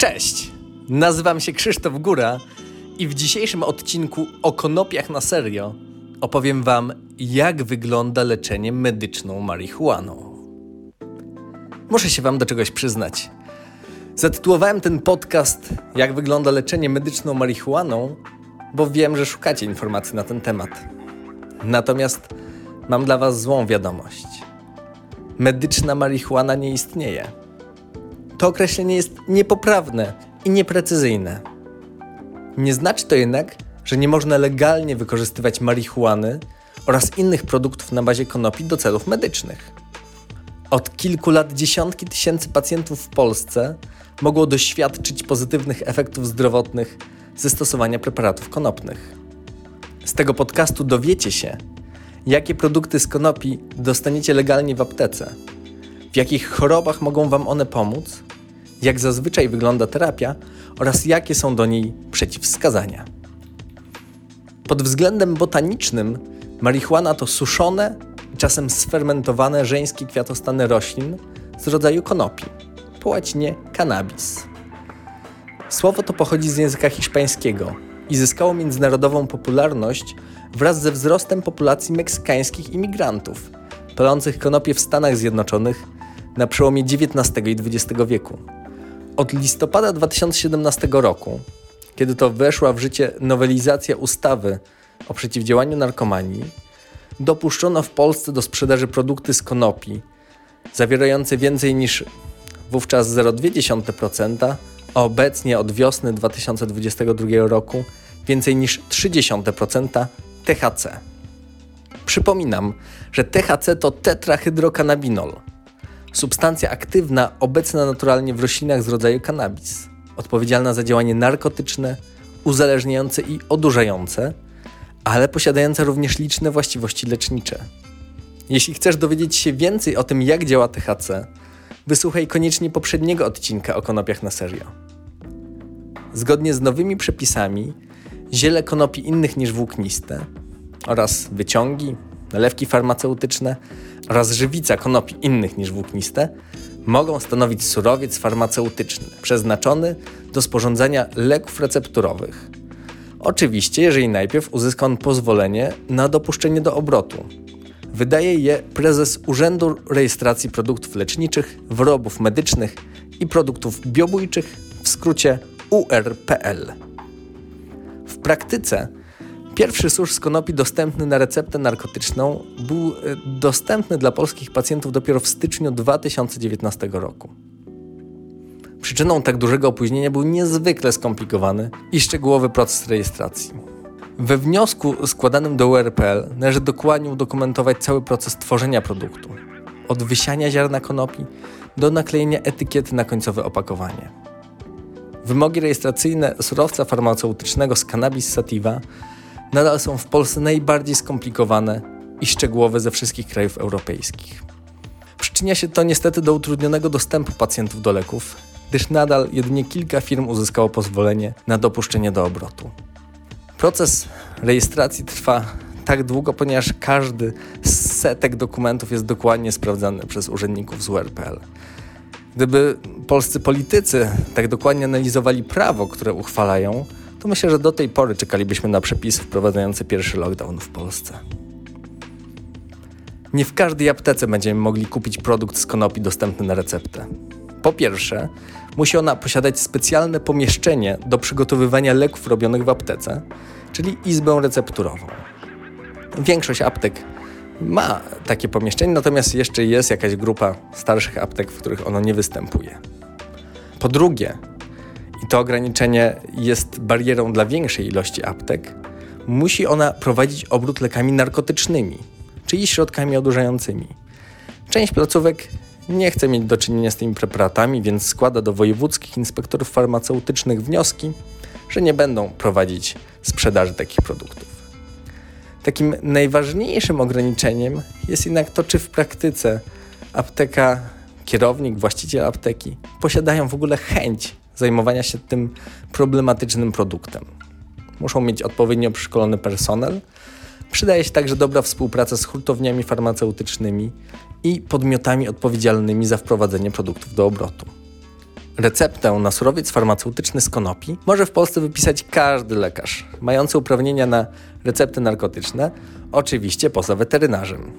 Cześć! Nazywam się Krzysztof Góra i w dzisiejszym odcinku o konopiach na serio opowiem Wam, jak wygląda leczenie medyczną marihuaną. Muszę się Wam do czegoś przyznać. Zatytułowałem ten podcast Jak wygląda leczenie medyczną marihuaną, bo wiem, że szukacie informacji na ten temat. Natomiast mam dla Was złą wiadomość. Medyczna marihuana nie istnieje. To określenie jest niepoprawne i nieprecyzyjne. Nie znaczy to jednak, że nie można legalnie wykorzystywać marihuany oraz innych produktów na bazie konopi do celów medycznych. Od kilku lat dziesiątki tysięcy pacjentów w Polsce mogło doświadczyć pozytywnych efektów zdrowotnych ze stosowania preparatów konopnych. Z tego podcastu dowiecie się, jakie produkty z konopi dostaniecie legalnie w aptece, w jakich chorobach mogą Wam one pomóc, jak zazwyczaj wygląda terapia oraz jakie są do niej przeciwwskazania. Pod względem botanicznym marihuana to suszone i czasem sfermentowane żeńskie kwiatostany roślin z rodzaju konopi, po łacinie cannabis. Słowo to pochodzi z języka hiszpańskiego i zyskało międzynarodową popularność wraz ze wzrostem populacji meksykańskich imigrantów, palących konopie w Stanach Zjednoczonych na przełomie XIX i XX wieku. Od listopada 2017 roku, kiedy to weszła w życie nowelizacja ustawy o przeciwdziałaniu narkomanii, dopuszczono w Polsce do sprzedaży produkty z konopi zawierające więcej niż wówczas 0,2%, a obecnie od wiosny 2022 roku więcej niż 0,3% THC. Przypominam, że THC to tetrahydrokanabinol, substancja aktywna obecna naturalnie w roślinach z rodzaju cannabis, odpowiedzialna za działanie narkotyczne, uzależniające i odurzające, ale posiadająca również liczne właściwości lecznicze. Jeśli chcesz dowiedzieć się więcej o tym, jak działa THC, wysłuchaj koniecznie poprzedniego odcinka o konopiach na serio. Zgodnie z nowymi przepisami, ziele konopi innych niż włókniste oraz wyciągi, nalewki farmaceutyczne oraz żywica konopi innych niż włókniste mogą stanowić surowiec farmaceutyczny przeznaczony do sporządzania leków recepturowych. Oczywiście, jeżeli najpierw uzyska on pozwolenie na dopuszczenie do obrotu. Wydaje je prezes Urzędu Rejestracji Produktów Leczniczych, Wyrobów Medycznych i Produktów Biobójczych, w skrócie URPL. W praktyce Pierwszy susz z konopi dostępny na receptę narkotyczną był e, dostępny dla polskich pacjentów dopiero w styczniu 2019 roku. Przyczyną tak dużego opóźnienia był niezwykle skomplikowany i szczegółowy proces rejestracji. We wniosku składanym do URPL należy dokładnie udokumentować cały proces tworzenia produktu, od wysiania ziarna konopi do naklejenia etykiety na końcowe opakowanie. Wymogi rejestracyjne surowca farmaceutycznego z cannabis sativa nadal są w Polsce najbardziej skomplikowane i szczegółowe ze wszystkich krajów europejskich. Przyczynia się to niestety do utrudnionego dostępu pacjentów do leków, gdyż nadal jedynie kilka firm uzyskało pozwolenie na dopuszczenie do obrotu. Proces rejestracji trwa tak długo, ponieważ każdy z setek dokumentów jest dokładnie sprawdzany przez urzędników z URPL. Gdyby polscy politycy tak dokładnie analizowali prawo, które uchwalają, to myślę, że do tej pory czekalibyśmy na przepisy wprowadzające pierwszy lockdown w Polsce. Nie w każdej aptece będziemy mogli kupić produkt z konopi dostępny na receptę. Po pierwsze, musi ona posiadać specjalne pomieszczenie do przygotowywania leków robionych w aptece, czyli izbę recepturową. Większość aptek ma takie pomieszczenie, natomiast jeszcze jest jakaś grupa starszych aptek, w których ono nie występuje. Po drugie, i to ograniczenie jest barierą dla większej ilości aptek, musi ona prowadzić obrót lekami narkotycznymi, czyli środkami odurzającymi. Część placówek nie chce mieć do czynienia z tymi preparatami, więc składa do wojewódzkich inspektorów farmaceutycznych wnioski, że nie będą prowadzić sprzedaży takich produktów. Takim najważniejszym ograniczeniem jest jednak to, czy w praktyce apteka, kierownik, właściciel apteki posiadają w ogóle chęć zajmowania się tym problematycznym produktem. Muszą mieć odpowiednio przeszkolony personel. Przydaje się także dobra współpraca z hurtowniami farmaceutycznymi i podmiotami odpowiedzialnymi za wprowadzenie produktów do obrotu. Receptę na surowiec farmaceutyczny z konopi może w Polsce wypisać każdy lekarz mający uprawnienia na recepty narkotyczne, oczywiście poza weterynarzem.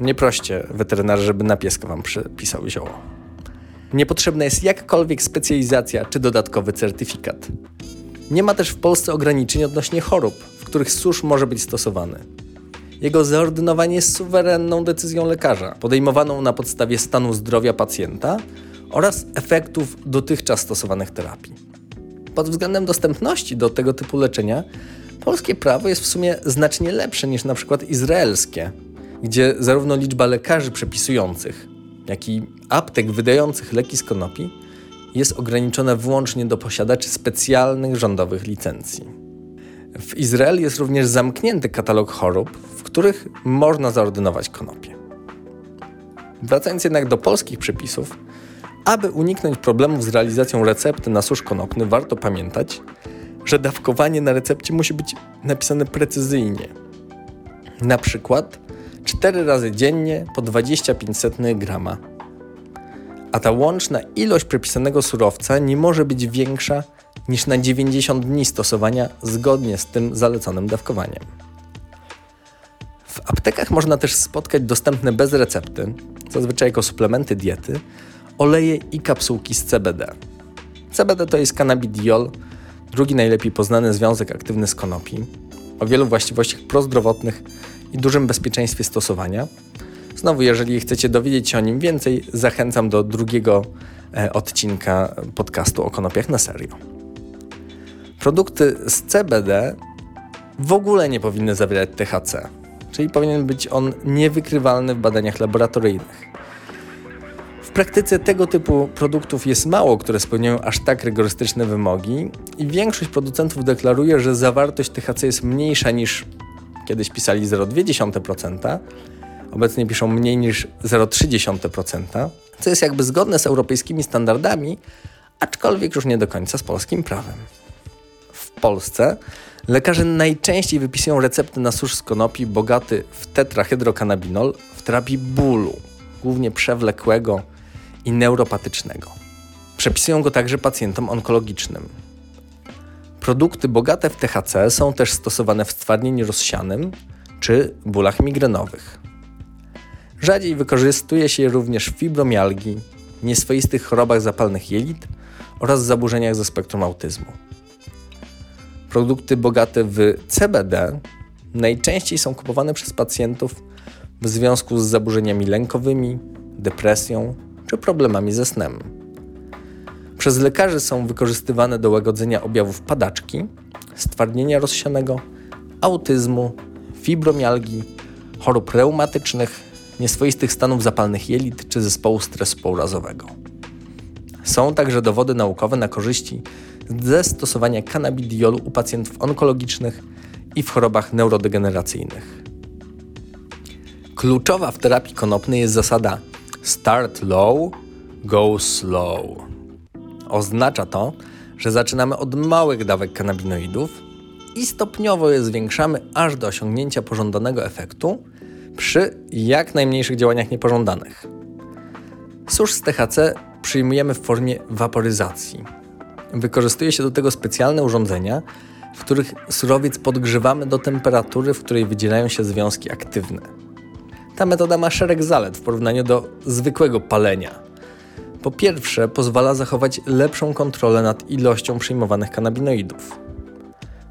Nie proście weterynarz, żeby na pieska wam przypisał zioło. Niepotrzebna jest jakkolwiek specjalizacja czy dodatkowy certyfikat. Nie ma też w Polsce ograniczeń odnośnie chorób, w których susz może być stosowany. Jego zaordynowanie jest suwerenną decyzją lekarza, podejmowaną na podstawie stanu zdrowia pacjenta oraz efektów dotychczas stosowanych terapii. Pod względem dostępności do tego typu leczenia, polskie prawo jest w sumie znacznie lepsze niż na przykład izraelskie, gdzie zarówno liczba lekarzy przepisujących, jak i aptek wydających leki z konopi jest ograniczona wyłącznie do posiadaczy specjalnych rządowych licencji. W Izraelu jest również zamknięty katalog chorób, w których można zaordynować konopie. Wracając jednak do polskich przepisów, aby uniknąć problemów z realizacją recepty na susz konopny, warto pamiętać, że dawkowanie na recepcie musi być napisane precyzyjnie. Na przykład 4 razy dziennie po 25 grama. A ta łączna ilość przepisanego surowca nie może być większa niż na 90 dni stosowania zgodnie z tym zaleconym dawkowaniem. W aptekach można też spotkać dostępne bez recepty, zazwyczaj jako suplementy diety, oleje i kapsułki z CBD. CBD to jest cannabidiol, drugi najlepiej poznany związek aktywny z konopi, o wielu właściwościach prozdrowotnych i dużym bezpieczeństwie stosowania. Znowu, jeżeli chcecie dowiedzieć się o nim więcej, zachęcam do drugiego e, odcinka podcastu o konopiach na serio. Produkty z CBD w ogóle nie powinny zawierać THC, czyli powinien być on niewykrywalny w badaniach laboratoryjnych. W praktyce tego typu produktów jest mało, które spełniają aż tak rygorystyczne wymogi i większość producentów deklaruje, że zawartość THC jest mniejsza niż kiedyś pisali 0,2%, obecnie piszą mniej niż 0,3%, co jest jakby zgodne z europejskimi standardami, aczkolwiek już nie do końca z polskim prawem. W Polsce lekarze najczęściej wypisują recepty na susz z konopi bogaty w tetrahydrokanabinol w terapii bólu, głównie przewlekłego i neuropatycznego. Przepisują go także pacjentom onkologicznym. Produkty bogate w THC są też stosowane w stwardnieniu rozsianym czy bólach migrenowych. Rzadziej wykorzystuje się również w fibromialgii, nieswoistych chorobach zapalnych jelit oraz zaburzeniach ze spektrum autyzmu. Produkty bogate w CBD najczęściej są kupowane przez pacjentów w związku z zaburzeniami lękowymi, depresją czy problemami ze snem. Przez lekarzy są wykorzystywane do łagodzenia objawów padaczki, stwardnienia rozsianego, autyzmu, fibromialgii, chorób reumatycznych, nieswoistych stanów zapalnych jelit czy zespołu stresu pourazowego. Są także dowody naukowe na korzyści ze stosowania cannabidiolu u pacjentów onkologicznych i w chorobach neurodegeneracyjnych. Kluczowa w terapii konopnej jest zasada start low, go slow. Oznacza to, że zaczynamy od małych dawek kanabinoidów i stopniowo je zwiększamy aż do osiągnięcia pożądanego efektu przy jak najmniejszych działaniach niepożądanych. Susz z THC przyjmujemy w formie waporyzacji. Wykorzystuje się do tego specjalne urządzenia, w których surowiec podgrzewamy do temperatury, w której wydzielają się związki aktywne. Ta metoda ma szereg zalet w porównaniu do zwykłego palenia. Po pierwsze, pozwala zachować lepszą kontrolę nad ilością przyjmowanych kanabinoidów.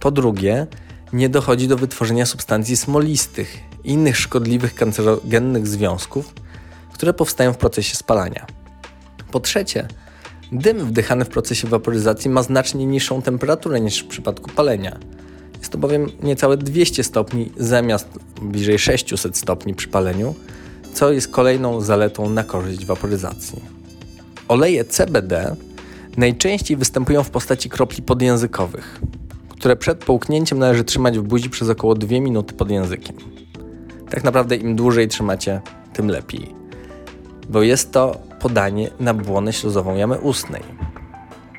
Po drugie, nie dochodzi do wytworzenia substancji smolistych i innych szkodliwych kancerogennych związków, które powstają w procesie spalania. Po trzecie, dym wdychany w procesie waporyzacji ma znacznie niższą temperaturę niż w przypadku palenia. Jest to bowiem niecałe 200 stopni zamiast bliżej 600 stopni przy paleniu, co jest kolejną zaletą na korzyść waporyzacji. Oleje CBD najczęściej występują w postaci kropli podjęzykowych, które przed połknięciem należy trzymać w buzi przez około 2 minuty pod językiem. Tak naprawdę im dłużej trzymacie, tym lepiej, bo jest to podanie na błonę śluzową jamy ustnej.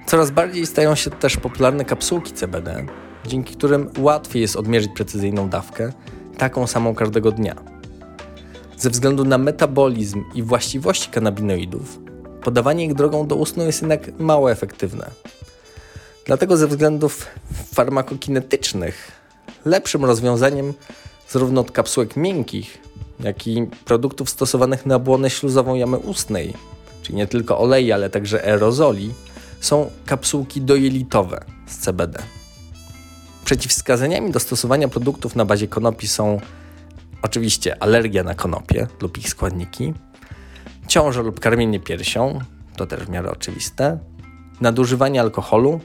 Coraz bardziej stają się też popularne kapsułki CBD, dzięki którym łatwiej jest odmierzyć precyzyjną dawkę, taką samą każdego dnia. Ze względu na metabolizm i właściwości kanabinoidów, podawanie ich drogą doustną jest jednak mało efektywne. Dlatego ze względów farmakokinetycznych lepszym rozwiązaniem zarówno od kapsułek miękkich, jak i produktów stosowanych na błonę śluzową jamy ustnej, czyli nie tylko oleji, ale także aerozoli, są kapsułki dojelitowe z CBD. Przeciwwskazaniami do stosowania produktów na bazie konopi są oczywiście alergia na konopie lub ich składniki, ciąża lub karmienie piersią, to też w miarę oczywiste, nadużywanie alkoholu,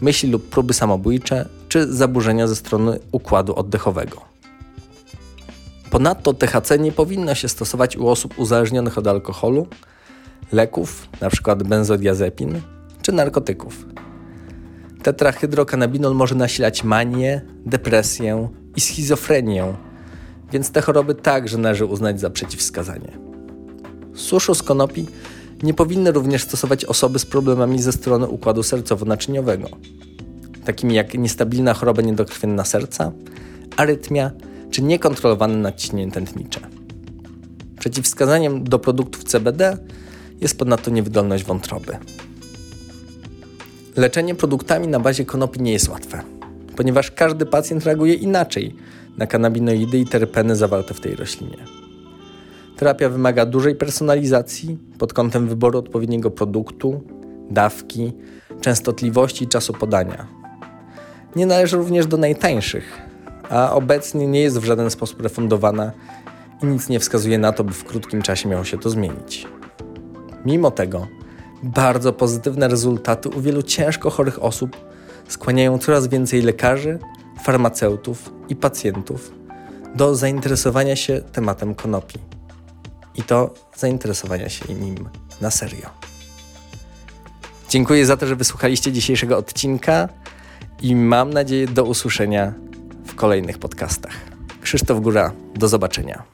myśli lub próby samobójcze czy zaburzenia ze strony układu oddechowego. Ponadto THC nie powinno się stosować u osób uzależnionych od alkoholu, leków, np. benzodiazepin, czy narkotyków. Tetrahydrokanabinol może nasilać manię, depresję i schizofrenię, więc te choroby także należy uznać za przeciwwskazanie. Suszu z konopi nie powinny również stosować osoby z problemami ze strony układu sercowo-naczyniowego, takimi jak niestabilna choroba niedokrwienna serca, arytmia czy niekontrolowane nadciśnienie tętnicze. Przeciwwskazaniem do produktów CBD jest ponadto niewydolność wątroby. Leczenie produktami na bazie konopi nie jest łatwe, ponieważ każdy pacjent reaguje inaczej na kanabinoidy i terpeny zawarte w tej roślinie. Terapia wymaga dużej personalizacji pod kątem wyboru odpowiedniego produktu, dawki, częstotliwości i czasu podania. Nie należy również do najtańszych, a obecnie nie jest w żaden sposób refundowana i nic nie wskazuje na to, by w krótkim czasie miało się to zmienić. Mimo tego, bardzo pozytywne rezultaty u wielu ciężko chorych osób skłaniają coraz więcej lekarzy, farmaceutów i pacjentów do zainteresowania się tematem konopi. I to zainteresowania się nim na serio. Dziękuję za to, że wysłuchaliście dzisiejszego odcinka i mam nadzieję do usłyszenia w kolejnych podcastach. Krzysztof Góra, do zobaczenia.